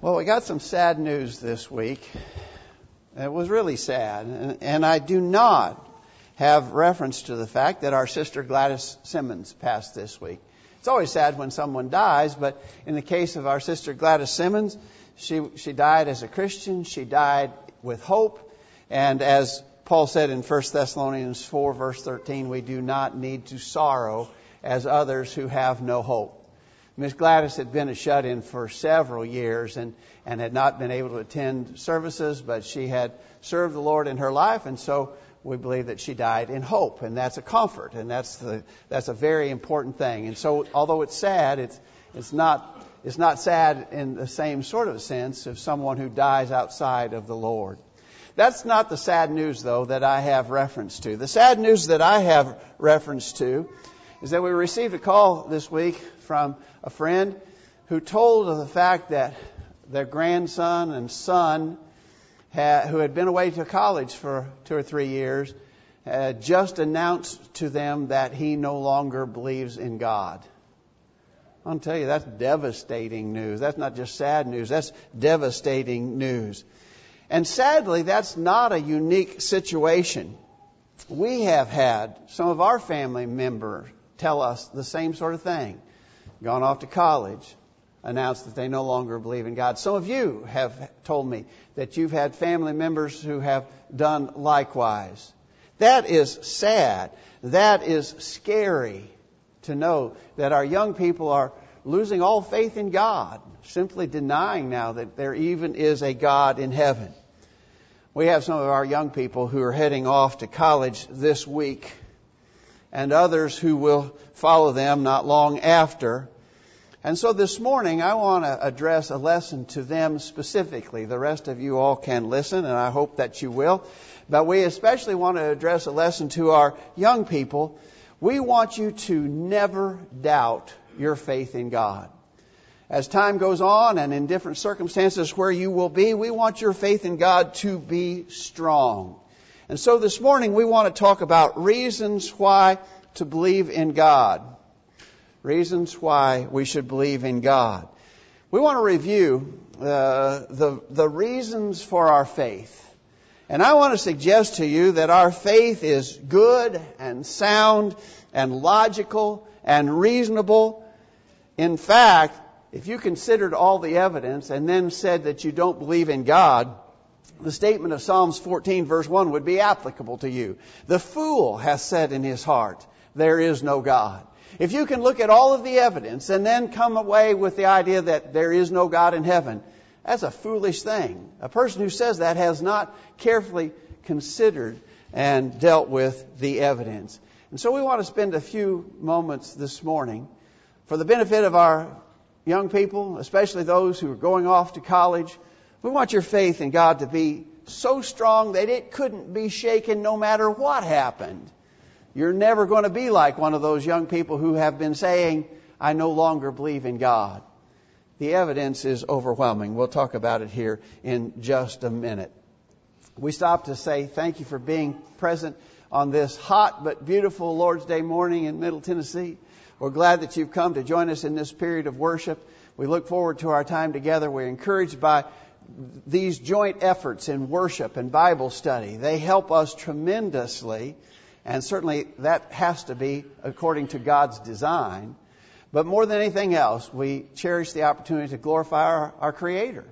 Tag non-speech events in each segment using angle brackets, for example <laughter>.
Well, we got some sad news this week. It was really sad. And, and I do not have reference to the fact that our sister Gladys Simmons passed this week. It's always sad when someone dies, but in the case of our sister Gladys Simmons, she, she died as a Christian. She died with hope. And as Paul said in 1 Thessalonians 4 verse 13, we do not need to sorrow as others who have no hope. Miss Gladys had been a shut in for several years and, and had not been able to attend services, but she had served the Lord in her life, and so we believe that she died in hope, and that's a comfort, and that's the that's a very important thing. And so, although it's sad, it's it's not it's not sad in the same sort of sense of someone who dies outside of the Lord. That's not the sad news, though, that I have reference to. The sad news that I have reference to is that we received a call this week from a friend who told of the fact that their grandson and son, had, who had been away to college for two or three years, had just announced to them that he no longer believes in God. I'll tell you, that's devastating news. That's not just sad news, that's devastating news. And sadly, that's not a unique situation. We have had some of our family members tell us the same sort of thing gone off to college, announced that they no longer believe in God. Some of you have told me that you've had family members who have done likewise. That is sad. That is scary to know that our young people are losing all faith in God, simply denying now that there even is a God in heaven. We have some of our young people who are heading off to college this week and others who will follow them not long after. And so this morning I want to address a lesson to them specifically. The rest of you all can listen and I hope that you will. But we especially want to address a lesson to our young people. We want you to never doubt your faith in God. As time goes on and in different circumstances where you will be, we want your faith in God to be strong. And so this morning we want to talk about reasons why to believe in God. Reasons why we should believe in God. We want to review uh, the, the reasons for our faith. And I want to suggest to you that our faith is good and sound and logical and reasonable. In fact, if you considered all the evidence and then said that you don't believe in God, the statement of Psalms 14 verse 1 would be applicable to you. The fool has said in his heart, there is no God. If you can look at all of the evidence and then come away with the idea that there is no God in heaven, that's a foolish thing. A person who says that has not carefully considered and dealt with the evidence. And so we want to spend a few moments this morning for the benefit of our young people, especially those who are going off to college, we want your faith in God to be so strong that it couldn't be shaken no matter what happened. You're never going to be like one of those young people who have been saying, I no longer believe in God. The evidence is overwhelming. We'll talk about it here in just a minute. We stop to say thank you for being present on this hot but beautiful Lord's Day morning in Middle Tennessee. We're glad that you've come to join us in this period of worship. We look forward to our time together. We're encouraged by these joint efforts in worship and Bible study. They help us tremendously, and certainly that has to be according to God's design. But more than anything else, we cherish the opportunity to glorify our, our Creator,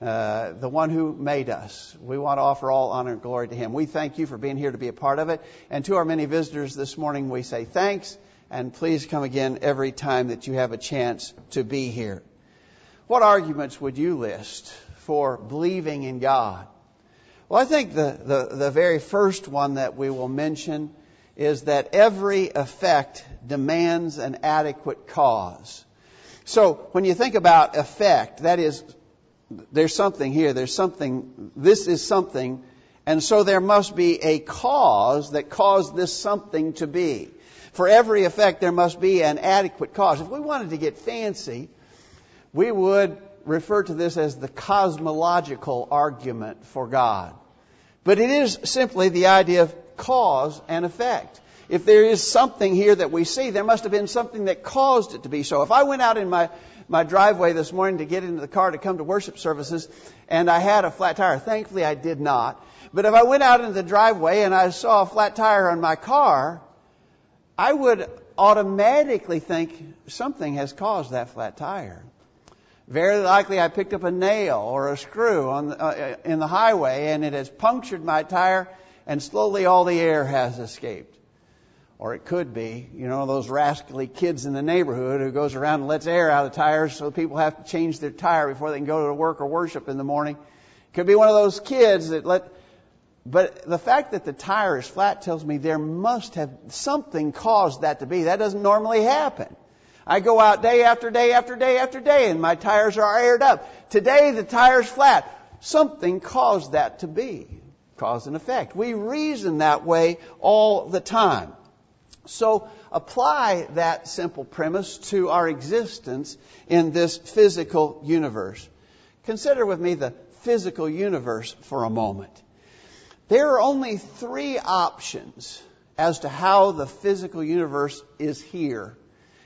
uh, the one who made us. We want to offer all honor and glory to Him. We thank you for being here to be a part of it. And to our many visitors this morning, we say thanks and please come again every time that you have a chance to be here. What arguments would you list for believing in God? Well, I think the, the, the very first one that we will mention is that every effect demands an adequate cause. So when you think about effect, that is, there's something here, there's something, this is something, and so there must be a cause that caused this something to be. For every effect, there must be an adequate cause. If we wanted to get fancy, we would refer to this as the cosmological argument for God. But it is simply the idea of cause and effect. if there is something here that we see, there must have been something that caused it to be so. If I went out in my, my driveway this morning to get into the car to come to worship services and I had a flat tire, thankfully I did not. But if I went out into the driveway and I saw a flat tire on my car, I would automatically think something has caused that flat tire. Very likely I picked up a nail or a screw on uh, in the highway and it has punctured my tire and slowly all the air has escaped. Or it could be, you know, those rascally kids in the neighborhood who goes around and lets air out of tires so people have to change their tire before they can go to work or worship in the morning. Could be one of those kids that let, but the fact that the tire is flat tells me there must have something caused that to be. That doesn't normally happen. I go out day after day after day after day and my tires are aired up. Today the tire's flat. Something caused that to be. Cause and effect. We reason that way all the time. So apply that simple premise to our existence in this physical universe. Consider with me the physical universe for a moment. There are only three options as to how the physical universe is here.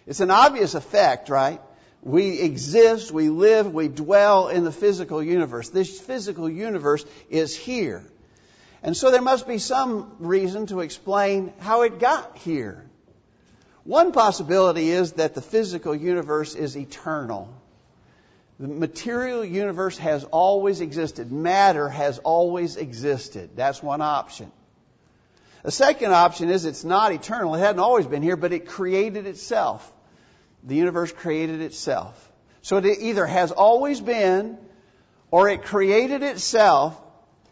It's an obvious effect, right? We exist, we live, we dwell in the physical universe. This physical universe is here. And so there must be some reason to explain how it got here. One possibility is that the physical universe is eternal. The material universe has always existed. Matter has always existed. That's one option. A second option is it's not eternal. It hadn't always been here, but it created itself. The universe created itself. So it either has always been or it created itself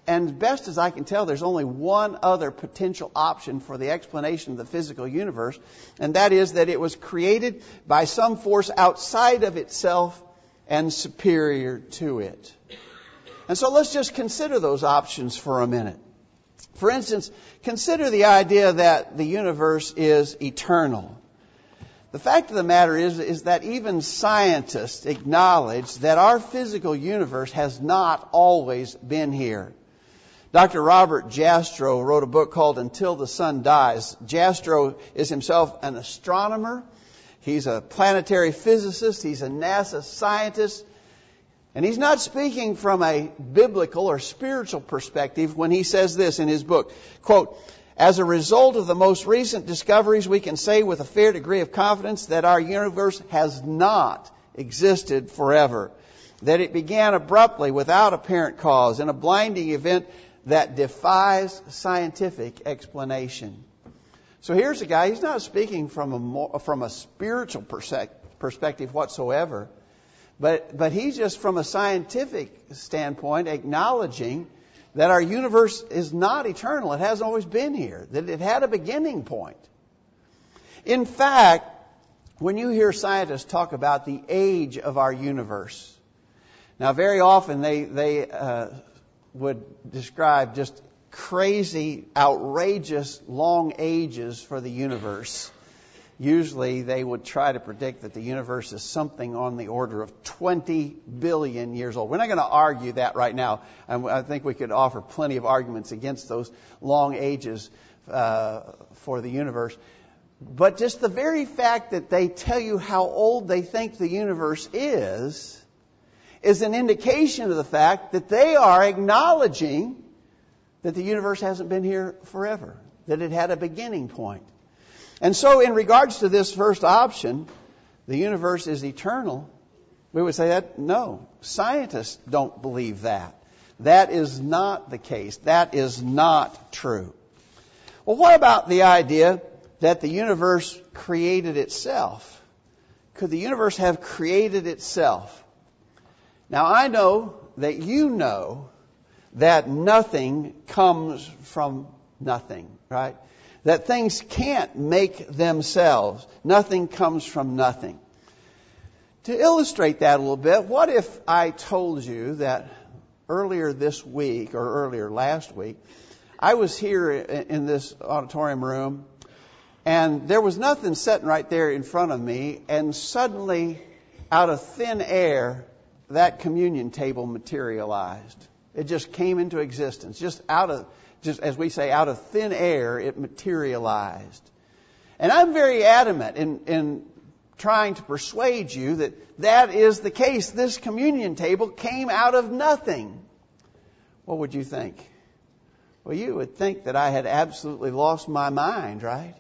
and best as I can tell, there's only one other potential option for the explanation of the physical universe, and that is that it was created by some force outside of itself and superior to it. And so let's just consider those options for a minute. For instance, consider the idea that the universe is eternal. The fact of the matter is, is that even scientists acknowledge that our physical universe has not always been here. Dr. Robert Jastrow wrote a book called Until the Sun Dies. Jastrow is himself an astronomer. He's a planetary physicist. He's a NASA scientist. And he's not speaking from a biblical or spiritual perspective when he says this in his book. Quote, as a result of the most recent discoveries, we can say with a fair degree of confidence that our universe has not existed forever. That it began abruptly without apparent cause in a blinding event that defies scientific explanation. So here's a guy, he's not speaking from a, more, from a spiritual perspective whatsoever, but, but he's just from a scientific standpoint acknowledging that our universe is not eternal. It hasn't always been here, that it had a beginning point. In fact, when you hear scientists talk about the age of our universe, now very often they, they uh, would describe just crazy, outrageous long ages for the universe. Usually they would try to predict that the universe is something on the order of 20 billion years old. We're not going to argue that right now. I think we could offer plenty of arguments against those long ages uh, for the universe. But just the very fact that they tell you how old they think the universe is is an indication of the fact that they are acknowledging that the universe hasn't been here forever, that it had a beginning point. And so, in regards to this first option, the universe is eternal, we would say that no, scientists don't believe that. That is not the case. That is not true. Well, what about the idea that the universe created itself? Could the universe have created itself? Now, I know that you know that nothing comes from nothing, right? That things can't make themselves. Nothing comes from nothing. To illustrate that a little bit, what if I told you that earlier this week or earlier last week, I was here in this auditorium room and there was nothing sitting right there in front of me and suddenly out of thin air, that communion table materialized. It just came into existence. Just out of, just as we say, out of thin air, it materialized. And I'm very adamant in, in trying to persuade you that that is the case. This communion table came out of nothing. What would you think? Well, you would think that I had absolutely lost my mind, right?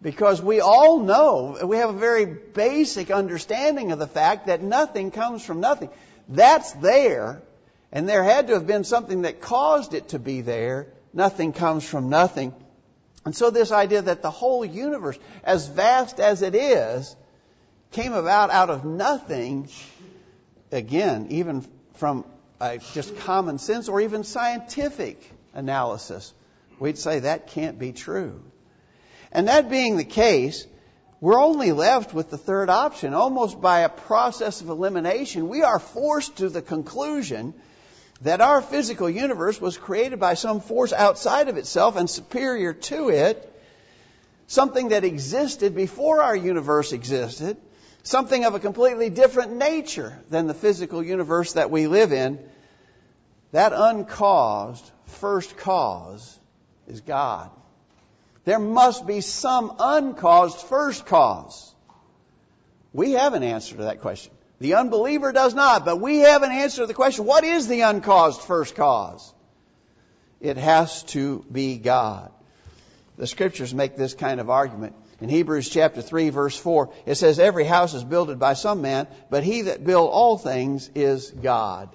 Because we all know, we have a very basic understanding of the fact that nothing comes from nothing. That's there, and there had to have been something that caused it to be there. Nothing comes from nothing. And so this idea that the whole universe, as vast as it is, came about out of nothing, again, even from just common sense or even scientific analysis, we'd say that can't be true. And that being the case, we're only left with the third option. Almost by a process of elimination, we are forced to the conclusion that our physical universe was created by some force outside of itself and superior to it, something that existed before our universe existed, something of a completely different nature than the physical universe that we live in. That uncaused first cause is God. There must be some uncaused first cause. We have an answer to that question. The unbeliever does not, but we have an answer to the question what is the uncaused first cause? It has to be God. The scriptures make this kind of argument. In Hebrews chapter 3 verse 4, it says, Every house is builded by some man, but he that build all things is God.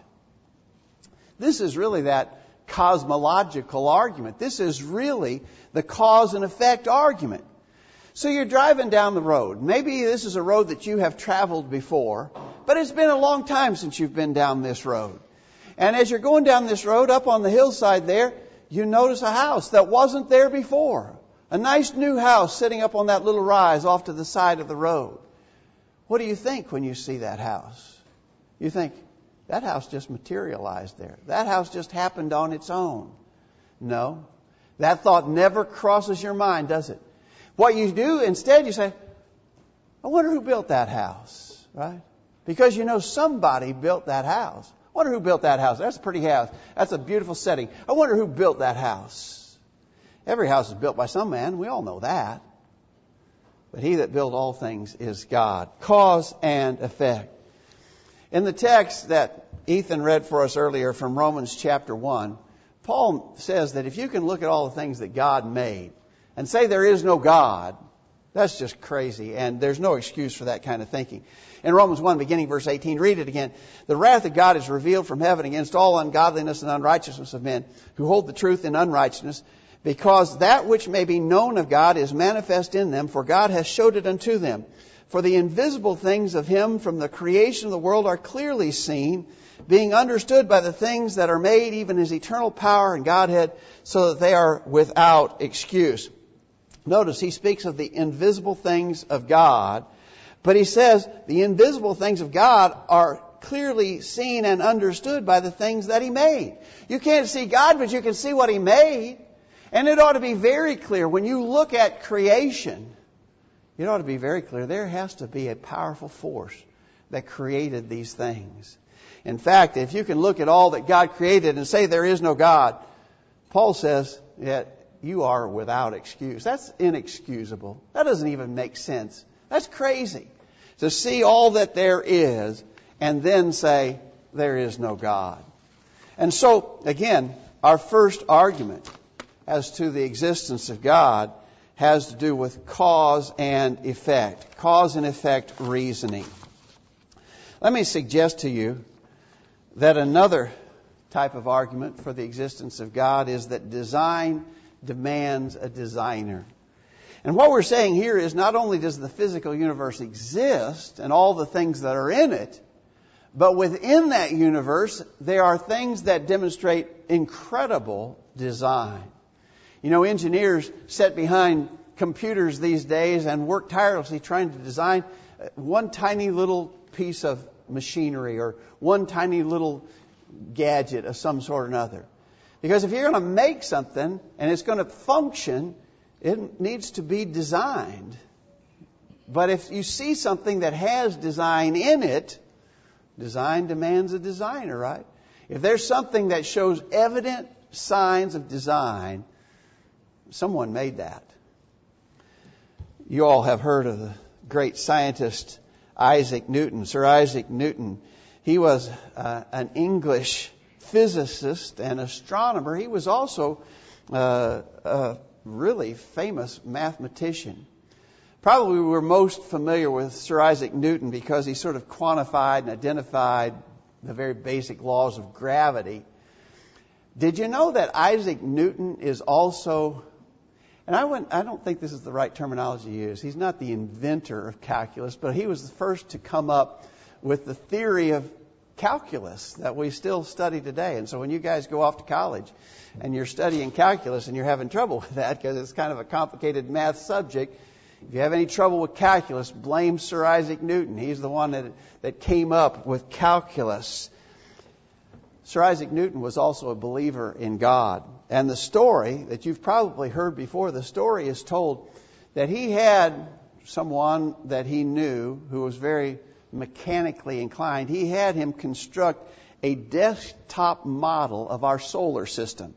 This is really that cosmological argument. This is really the cause and effect argument. So you're driving down the road. Maybe this is a road that you have traveled before, but it's been a long time since you've been down this road. And as you're going down this road, up on the hillside there, you notice a house that wasn't there before. A nice new house sitting up on that little rise off to the side of the road. What do you think when you see that house? You think, that house just materialized there. That house just happened on its own. No. That thought never crosses your mind, does it? What you do instead, you say, I wonder who built that house, right? Because you know somebody built that house. I wonder who built that house. That's a pretty house. That's a beautiful setting. I wonder who built that house. Every house is built by some man. We all know that. But he that built all things is God. Cause and effect. In the text that Ethan read for us earlier from Romans chapter 1, Paul says that if you can look at all the things that God made and say there is no God, that's just crazy, and there's no excuse for that kind of thinking. In Romans 1, beginning verse 18, read it again. The wrath of God is revealed from heaven against all ungodliness and unrighteousness of men who hold the truth in unrighteousness, because that which may be known of God is manifest in them, for God has showed it unto them. For the invisible things of Him from the creation of the world are clearly seen, being understood by the things that are made, even His eternal power and Godhead, so that they are without excuse. Notice He speaks of the invisible things of God, but He says the invisible things of God are clearly seen and understood by the things that He made. You can't see God, but you can see what He made. And it ought to be very clear when you look at creation, it ought to be very clear there has to be a powerful force that created these things. In fact, if you can look at all that God created and say there is no God, Paul says that you are without excuse. That's inexcusable. That doesn't even make sense. That's crazy. To see all that there is and then say there is no God. And so, again, our first argument as to the existence of God has to do with cause and effect. Cause and effect reasoning. Let me suggest to you that another type of argument for the existence of God is that design demands a designer. And what we're saying here is not only does the physical universe exist and all the things that are in it, but within that universe, there are things that demonstrate incredible design. You know, engineers sit behind computers these days and work tirelessly trying to design uh, one tiny little piece of machinery or one tiny little gadget of some sort or another. Because if you're going to make something and it's going to function, it needs to be designed. But if you see something that has design in it, design demands a designer, right? If there's something that shows evident signs of design, someone made that. You all have heard of the great scientist Isaac Newton, Sir Isaac Newton. He was uh, an English physicist and astronomer. He was also uh, a really famous mathematician. Probably we're most familiar with Sir Isaac Newton because he sort of quantified and identified the very basic laws of gravity. Did you know that Isaac Newton is also and I, went, I don't think this is the right terminology to use. He's not the inventor of calculus, but he was the first to come up with the theory of calculus that we still study today. And so when you guys go off to college and you're studying calculus and you're having trouble <laughs> with that because it's kind of a complicated math subject, if you have any trouble with calculus, blame Sir Isaac Newton. He's the one that, that came up with calculus. Sir Isaac Newton was also a believer in God. And the story that you've probably heard before, the story is told that he had someone that he knew who was very mechanically inclined. He had him construct a desktop model of our solar system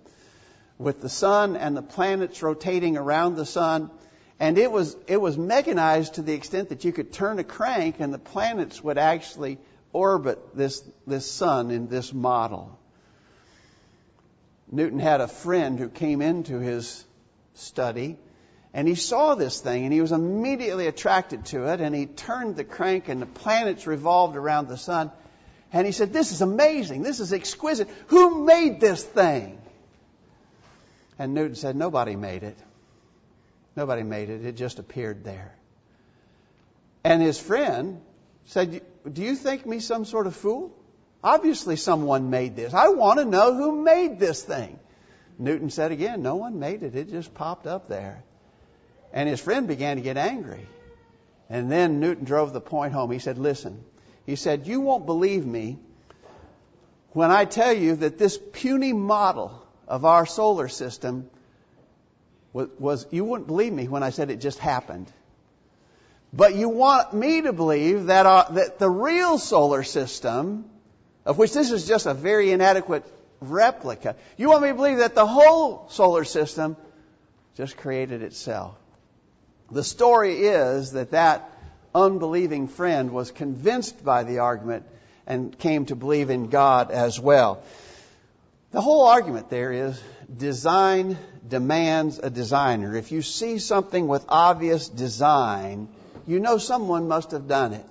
with the sun and the planets rotating around the sun. And it was, it was mechanized to the extent that you could turn a crank and the planets would actually orbit this, this sun in this model. Newton had a friend who came into his study and he saw this thing and he was immediately attracted to it and he turned the crank and the planets revolved around the sun and he said, This is amazing. This is exquisite. Who made this thing? And Newton said, Nobody made it. Nobody made it. It just appeared there. And his friend said, Do you think me some sort of fool? Obviously, someone made this. I want to know who made this thing. Newton said again, No one made it. It just popped up there. And his friend began to get angry. And then Newton drove the point home. He said, Listen, he said, You won't believe me when I tell you that this puny model of our solar system was, was, you wouldn't believe me when I said it just happened. But you want me to believe that, uh, that the real solar system of which this is just a very inadequate replica. You want me to believe that the whole solar system just created itself. The story is that that unbelieving friend was convinced by the argument and came to believe in God as well. The whole argument there is design demands a designer. If you see something with obvious design, you know someone must have done it.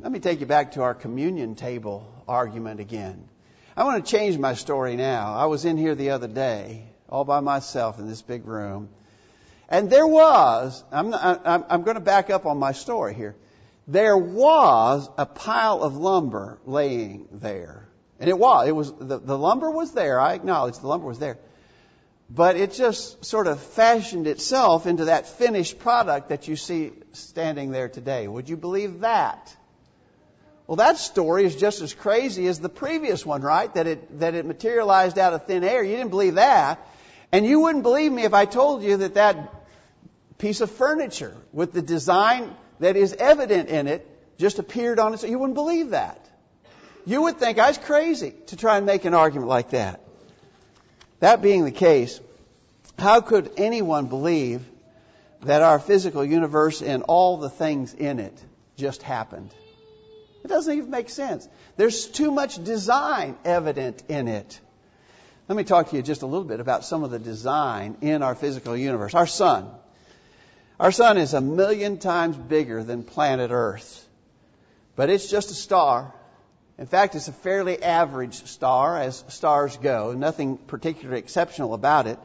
Let me take you back to our communion table argument again. I want to change my story now. I was in here the other day, all by myself in this big room. And there was, I'm, I'm, I'm going to back up on my story here. There was a pile of lumber laying there. And it was, it was, the, the lumber was there. I acknowledge the lumber was there. But it just sort of fashioned itself into that finished product that you see standing there today. Would you believe that? Well, that story is just as crazy as the previous one, right? That it, that it materialized out of thin air. You didn't believe that. And you wouldn't believe me if I told you that that piece of furniture with the design that is evident in it just appeared on it. You wouldn't believe that. You would think I was crazy to try and make an argument like that. That being the case, how could anyone believe that our physical universe and all the things in it just happened? It doesn't even make sense. There's too much design evident in it. Let me talk to you just a little bit about some of the design in our physical universe. Our sun. Our sun is a million times bigger than planet Earth. But it's just a star. In fact, it's a fairly average star as stars go. Nothing particularly exceptional about it.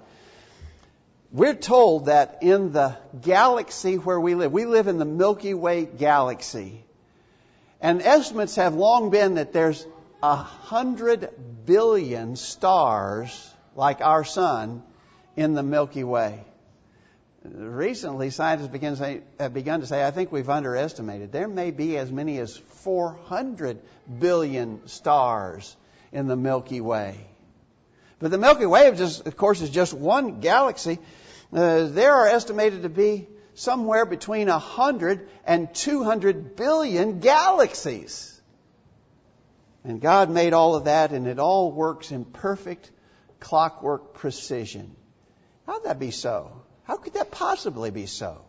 We're told that in the galaxy where we live, we live in the Milky Way galaxy. And estimates have long been that there's a hundred billion stars like our sun in the Milky Way. Recently, scientists begin say, have begun to say, I think we've underestimated. There may be as many as 400 billion stars in the Milky Way. But the Milky Way, of course, is just one galaxy. Uh, there are estimated to be somewhere between 100 and 200 billion galaxies. And God made all of that, and it all works in perfect clockwork precision. How'd that be so? How could that possibly be so?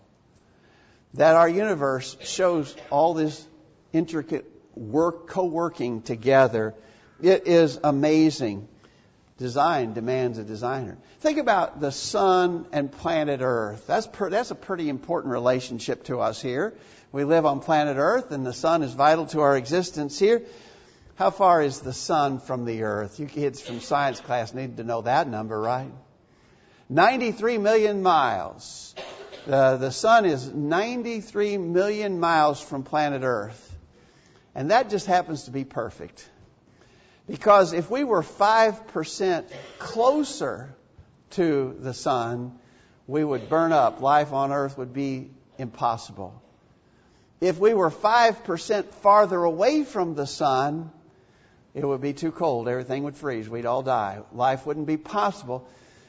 that our universe shows all this intricate work, co-working together. It is amazing. Design demands a designer. Think about the sun and planet Earth. That's, per, that's a pretty important relationship to us here. We live on planet Earth and the sun is vital to our existence here. How far is the sun from the earth? You kids from science class need to know that number, right? 93 million miles. The, the sun is 93 million miles from planet earth. And that just happens to be perfect. Because if we were 5% closer to the sun, we would burn up. Life on earth would be impossible. If we were 5% farther away from the sun, it would be too cold. Everything would freeze. We'd all die. Life wouldn't be possible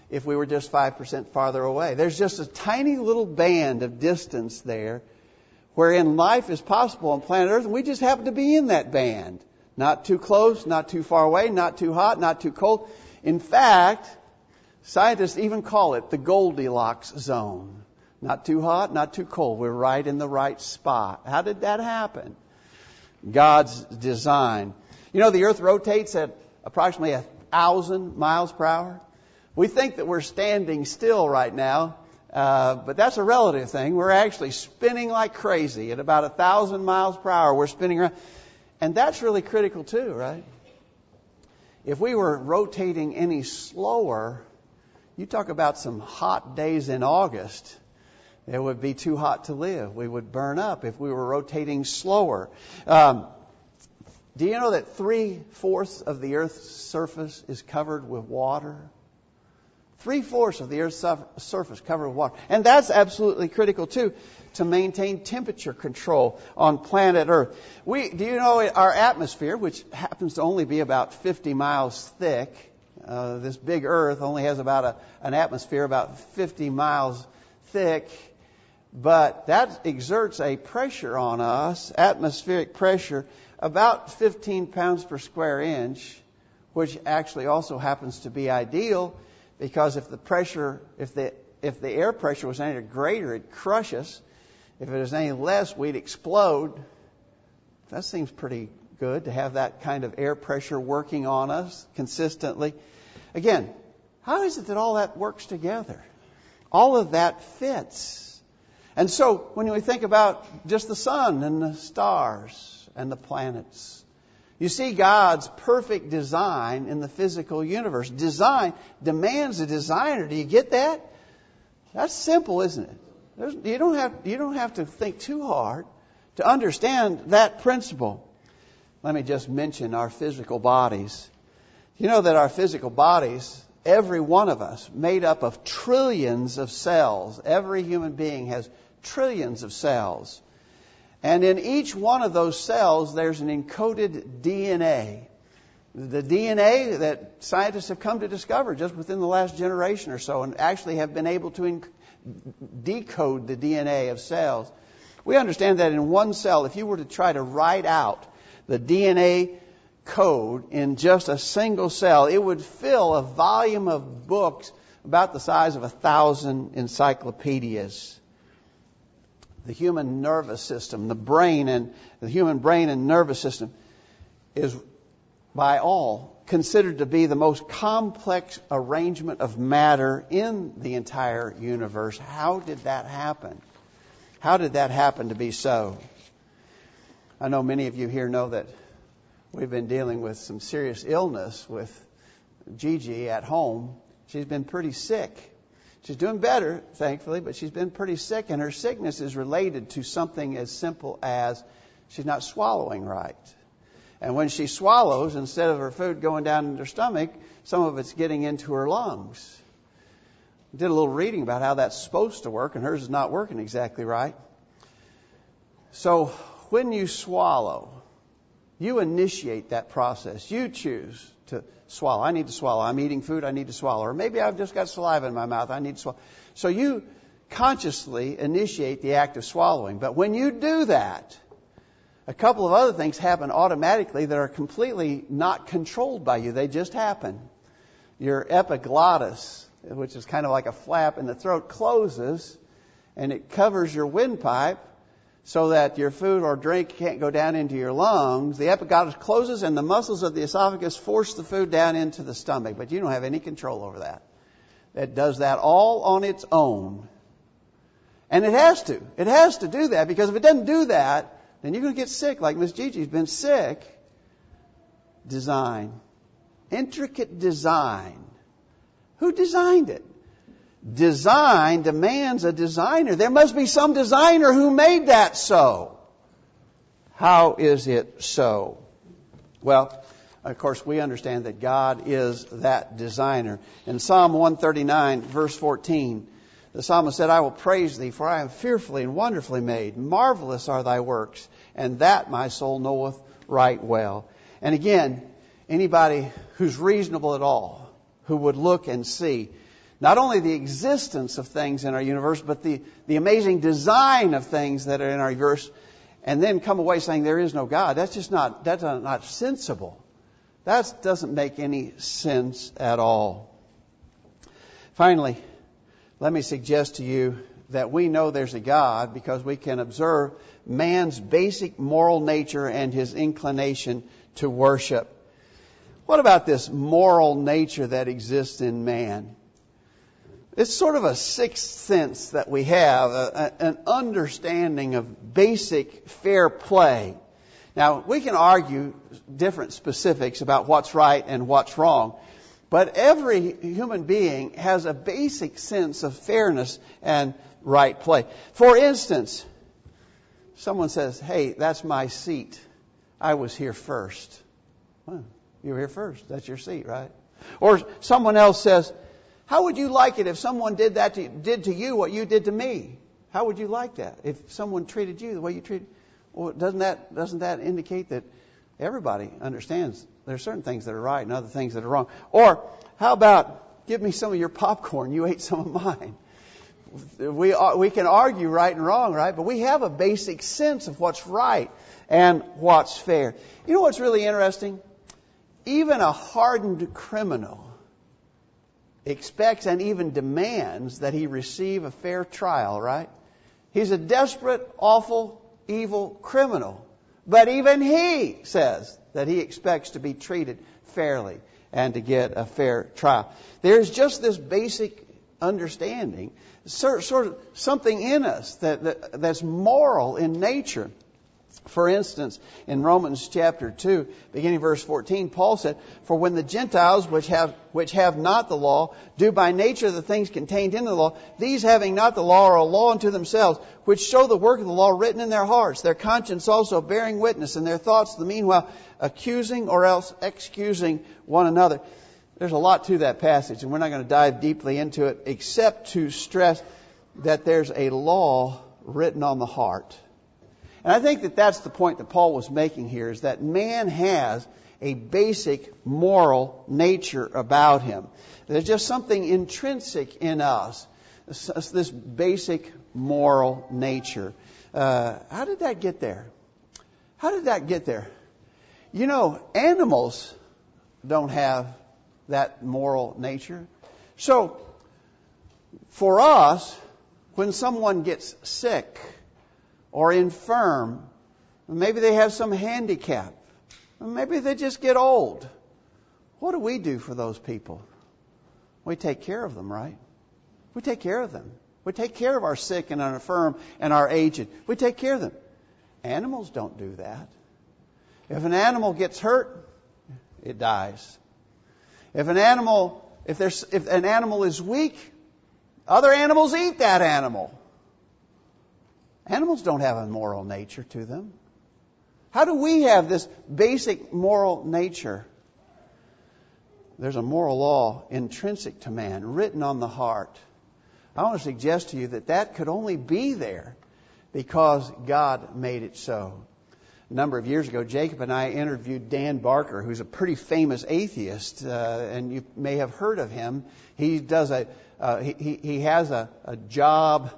if we were just 5% farther away. There's just a tiny little band of distance there wherein life is possible on planet Earth, and we just happen to be in that band. Not too close, not too far away, not too hot, not too cold. In fact, scientists even call it the Goldilocks zone. Not too hot, not too cold. We're right in the right spot. How did that happen? God's design. You know, the earth rotates at approximately a thousand miles per hour. We think that we're standing still right now, uh, but that's a relative thing. We're actually spinning like crazy at about a thousand miles per hour. We're spinning around. And that's really critical too, right? If we were rotating any slower, you talk about some hot days in August. It would be too hot to live. We would burn up if we were rotating slower. Um, do you know that three fourths of the Earth's surface is covered with water? Three fourths of the Earth's surface covered with water. And that's absolutely critical too to maintain temperature control on planet Earth. We, do you know our atmosphere, which happens to only be about 50 miles thick, uh, this big Earth only has about a, an atmosphere about 50 miles thick, but that exerts a pressure on us, atmospheric pressure, about 15 pounds per square inch, which actually also happens to be ideal because if the pressure, if the, if the air pressure was any greater, it'd crush us. If it was any less, we'd explode. That seems pretty good to have that kind of air pressure working on us consistently. Again, how is it that all that works together? All of that fits. And so when we think about just the sun and the stars, and the planets. You see God's perfect design in the physical universe. Design demands a designer. Do you get that? That's simple, isn't it? There's, you, don't have, you don't have to think too hard to understand that principle. Let me just mention our physical bodies. You know that our physical bodies, every one of us, made up of trillions of cells. Every human being has trillions of cells. And in each one of those cells, there's an encoded DNA. The DNA that scientists have come to discover just within the last generation or so and actually have been able to decode the DNA of cells. We understand that in one cell, if you were to try to write out the DNA code in just a single cell, it would fill a volume of books about the size of a thousand encyclopedias the human nervous system, the brain and the human brain and nervous system is by all considered to be the most complex arrangement of matter in the entire universe. How did that happen? How did that happen to be so? I know many of you here know that we've been dealing with some serious illness with Gigi at home. She's been pretty sick. She's doing better, thankfully, but she's been pretty sick, and her sickness is related to something as simple as she's not swallowing right. And when she swallows, instead of her food going down in her stomach, some of it's getting into her lungs. Did a little reading about how that's supposed to work, and hers is not working exactly right. So when you swallow, you initiate that process. You choose to swallow. I need to swallow. I'm eating food. I need to swallow. Or maybe I've just got saliva in my mouth. I need to swallow. So you consciously initiate the act of swallowing. But when you do that, a couple of other things happen automatically that are completely not controlled by you. They just happen. Your epiglottis, which is kind of like a flap in the throat, closes and it covers your windpipe so that your food or drink can't go down into your lungs, the epiglottis closes and the muscles of the esophagus force the food down into the stomach. But you don't have any control over that. It does that all on its own. And it has to. It has to do that because if it doesn't do that, then you're going to get sick like Miss Gigi's been sick. Design. Intricate design. Who designed it? Design demands a designer. There must be some designer who made that so. How is it so? Well, of course, we understand that God is that designer. In Psalm 139, verse 14, the psalmist said, I will praise thee, for I am fearfully and wonderfully made. Marvelous are thy works, and that my soul knoweth right well. And again, anybody who's reasonable at all, who would look and see not only the existence of things in our universe, but the, the amazing design of things that are in our universe, and then come away saying there is no God. That's just not, that's not sensible. That doesn't make any sense at all. Finally, let me suggest to you that we know there's a God because we can observe man's basic moral nature and his inclination to worship. What about this moral nature that exists in man? It's sort of a sixth sense that we have, a, a, an understanding of basic fair play. Now, we can argue different specifics about what's right and what's wrong, but every human being has a basic sense of fairness and right play. For instance, someone says, Hey, that's my seat. I was here first. Well, you were here first. That's your seat, right? Or someone else says, how would you like it if someone did that to, did to you what you did to me? How would you like that if someone treated you the way you treated? Well, doesn't that doesn't that indicate that everybody understands there are certain things that are right and other things that are wrong? Or how about give me some of your popcorn? You ate some of mine. We uh, we can argue right and wrong, right? But we have a basic sense of what's right and what's fair. You know what's really interesting? Even a hardened criminal expects and even demands that he receive a fair trial, right? He's a desperate, awful, evil criminal. But even he says that he expects to be treated fairly and to get a fair trial. There's just this basic understanding, sort of something in us that, that that's moral in nature for instance, in Romans chapter 2, beginning verse 14, Paul said, For when the Gentiles, which have, which have not the law, do by nature the things contained in the law, these having not the law are a law unto themselves, which show the work of the law written in their hearts, their conscience also bearing witness, and their thoughts the meanwhile accusing or else excusing one another. There's a lot to that passage, and we're not going to dive deeply into it, except to stress that there's a law written on the heart. And I think that that's the point that Paul was making here is that man has a basic moral nature about him. There's just something intrinsic in us, this basic moral nature. Uh, how did that get there? How did that get there? You know, animals don't have that moral nature. So, for us, when someone gets sick, or infirm. Maybe they have some handicap. Maybe they just get old. What do we do for those people? We take care of them, right? We take care of them. We take care of our sick and infirm and our aged. We take care of them. Animals don't do that. If an animal gets hurt, it dies. If an animal, if there's, if an animal is weak, other animals eat that animal. Animals don't have a moral nature to them. How do we have this basic moral nature? There's a moral law intrinsic to man, written on the heart. I want to suggest to you that that could only be there because God made it so. A number of years ago, Jacob and I interviewed Dan Barker, who's a pretty famous atheist, uh, and you may have heard of him. He does a uh, he, he has a, a job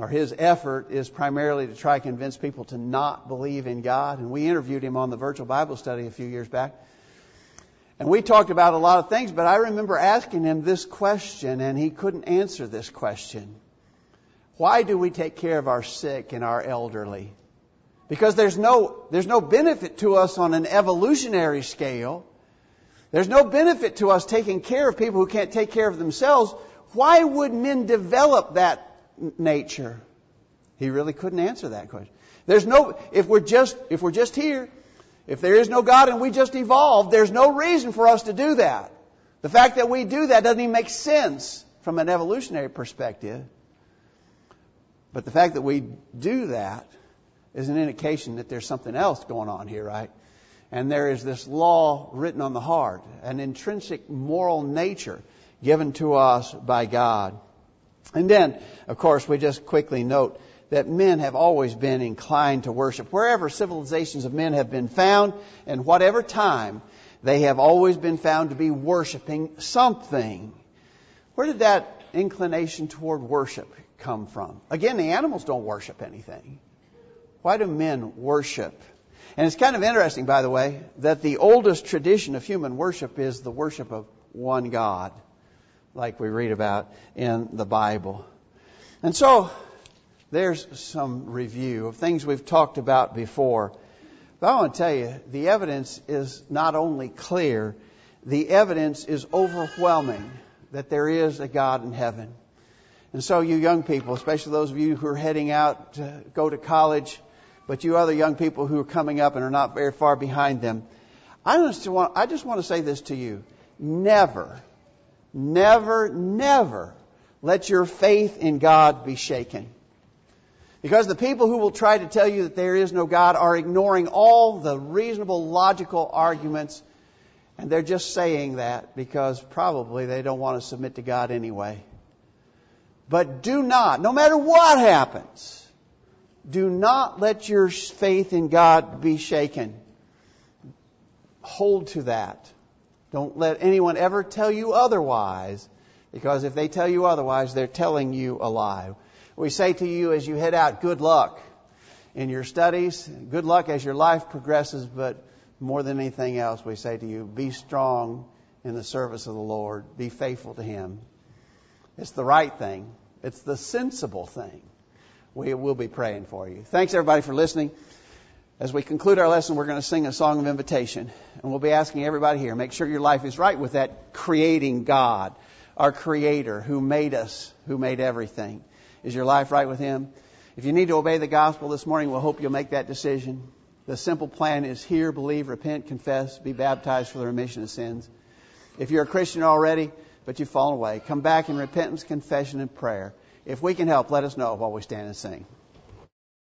or his effort is primarily to try to convince people to not believe in God. And we interviewed him on the virtual Bible study a few years back. And we talked about a lot of things, but I remember asking him this question, and he couldn't answer this question. Why do we take care of our sick and our elderly? Because there's no, there's no benefit to us on an evolutionary scale. There's no benefit to us taking care of people who can't take care of themselves. Why would men develop that nature? He really couldn't answer that question. There's no, if we're just, if we're just here, if there is no God and we just evolved, there's no reason for us to do that. The fact that we do that doesn't even make sense from an evolutionary perspective. But the fact that we do that is an indication that there's something else going on here, right? And there is this law written on the heart, an intrinsic moral nature given to us by God. And then, of course, we just quickly note that men have always been inclined to worship. Wherever civilizations of men have been found, in whatever time, they have always been found to be worshiping something. Where did that inclination toward worship come from? Again, the animals don't worship anything. Why do men worship? And it's kind of interesting, by the way, that the oldest tradition of human worship is the worship of one God, like we read about in the Bible. And so, there's some review of things we've talked about before. But I want to tell you, the evidence is not only clear, the evidence is overwhelming that there is a God in heaven. And so, you young people, especially those of you who are heading out to go to college, but you other young people who are coming up and are not very far behind them, I just want, I just want to say this to you. Never, never, never let your faith in God be shaken. Because the people who will try to tell you that there is no God are ignoring all the reasonable, logical arguments, and they're just saying that because probably they don't want to submit to God anyway. But do not, no matter what happens, do not let your faith in God be shaken. Hold to that. Don't let anyone ever tell you otherwise, because if they tell you otherwise, they're telling you a lie. We say to you as you head out, good luck in your studies, good luck as your life progresses, but more than anything else, we say to you, be strong in the service of the Lord, be faithful to Him. It's the right thing, it's the sensible thing we will be praying for you. Thanks everybody for listening. As we conclude our lesson, we're going to sing a song of invitation. And we'll be asking everybody here, make sure your life is right with that creating God, our creator who made us, who made everything. Is your life right with Him? If you need to obey the gospel this morning, we'll hope you'll make that decision. The simple plan is hear, believe, repent, confess, be baptized for the remission of sins. If you're a Christian already, but you've fallen away, come back in repentance, confession, and prayer. If we can help, let us know while we stand and sing.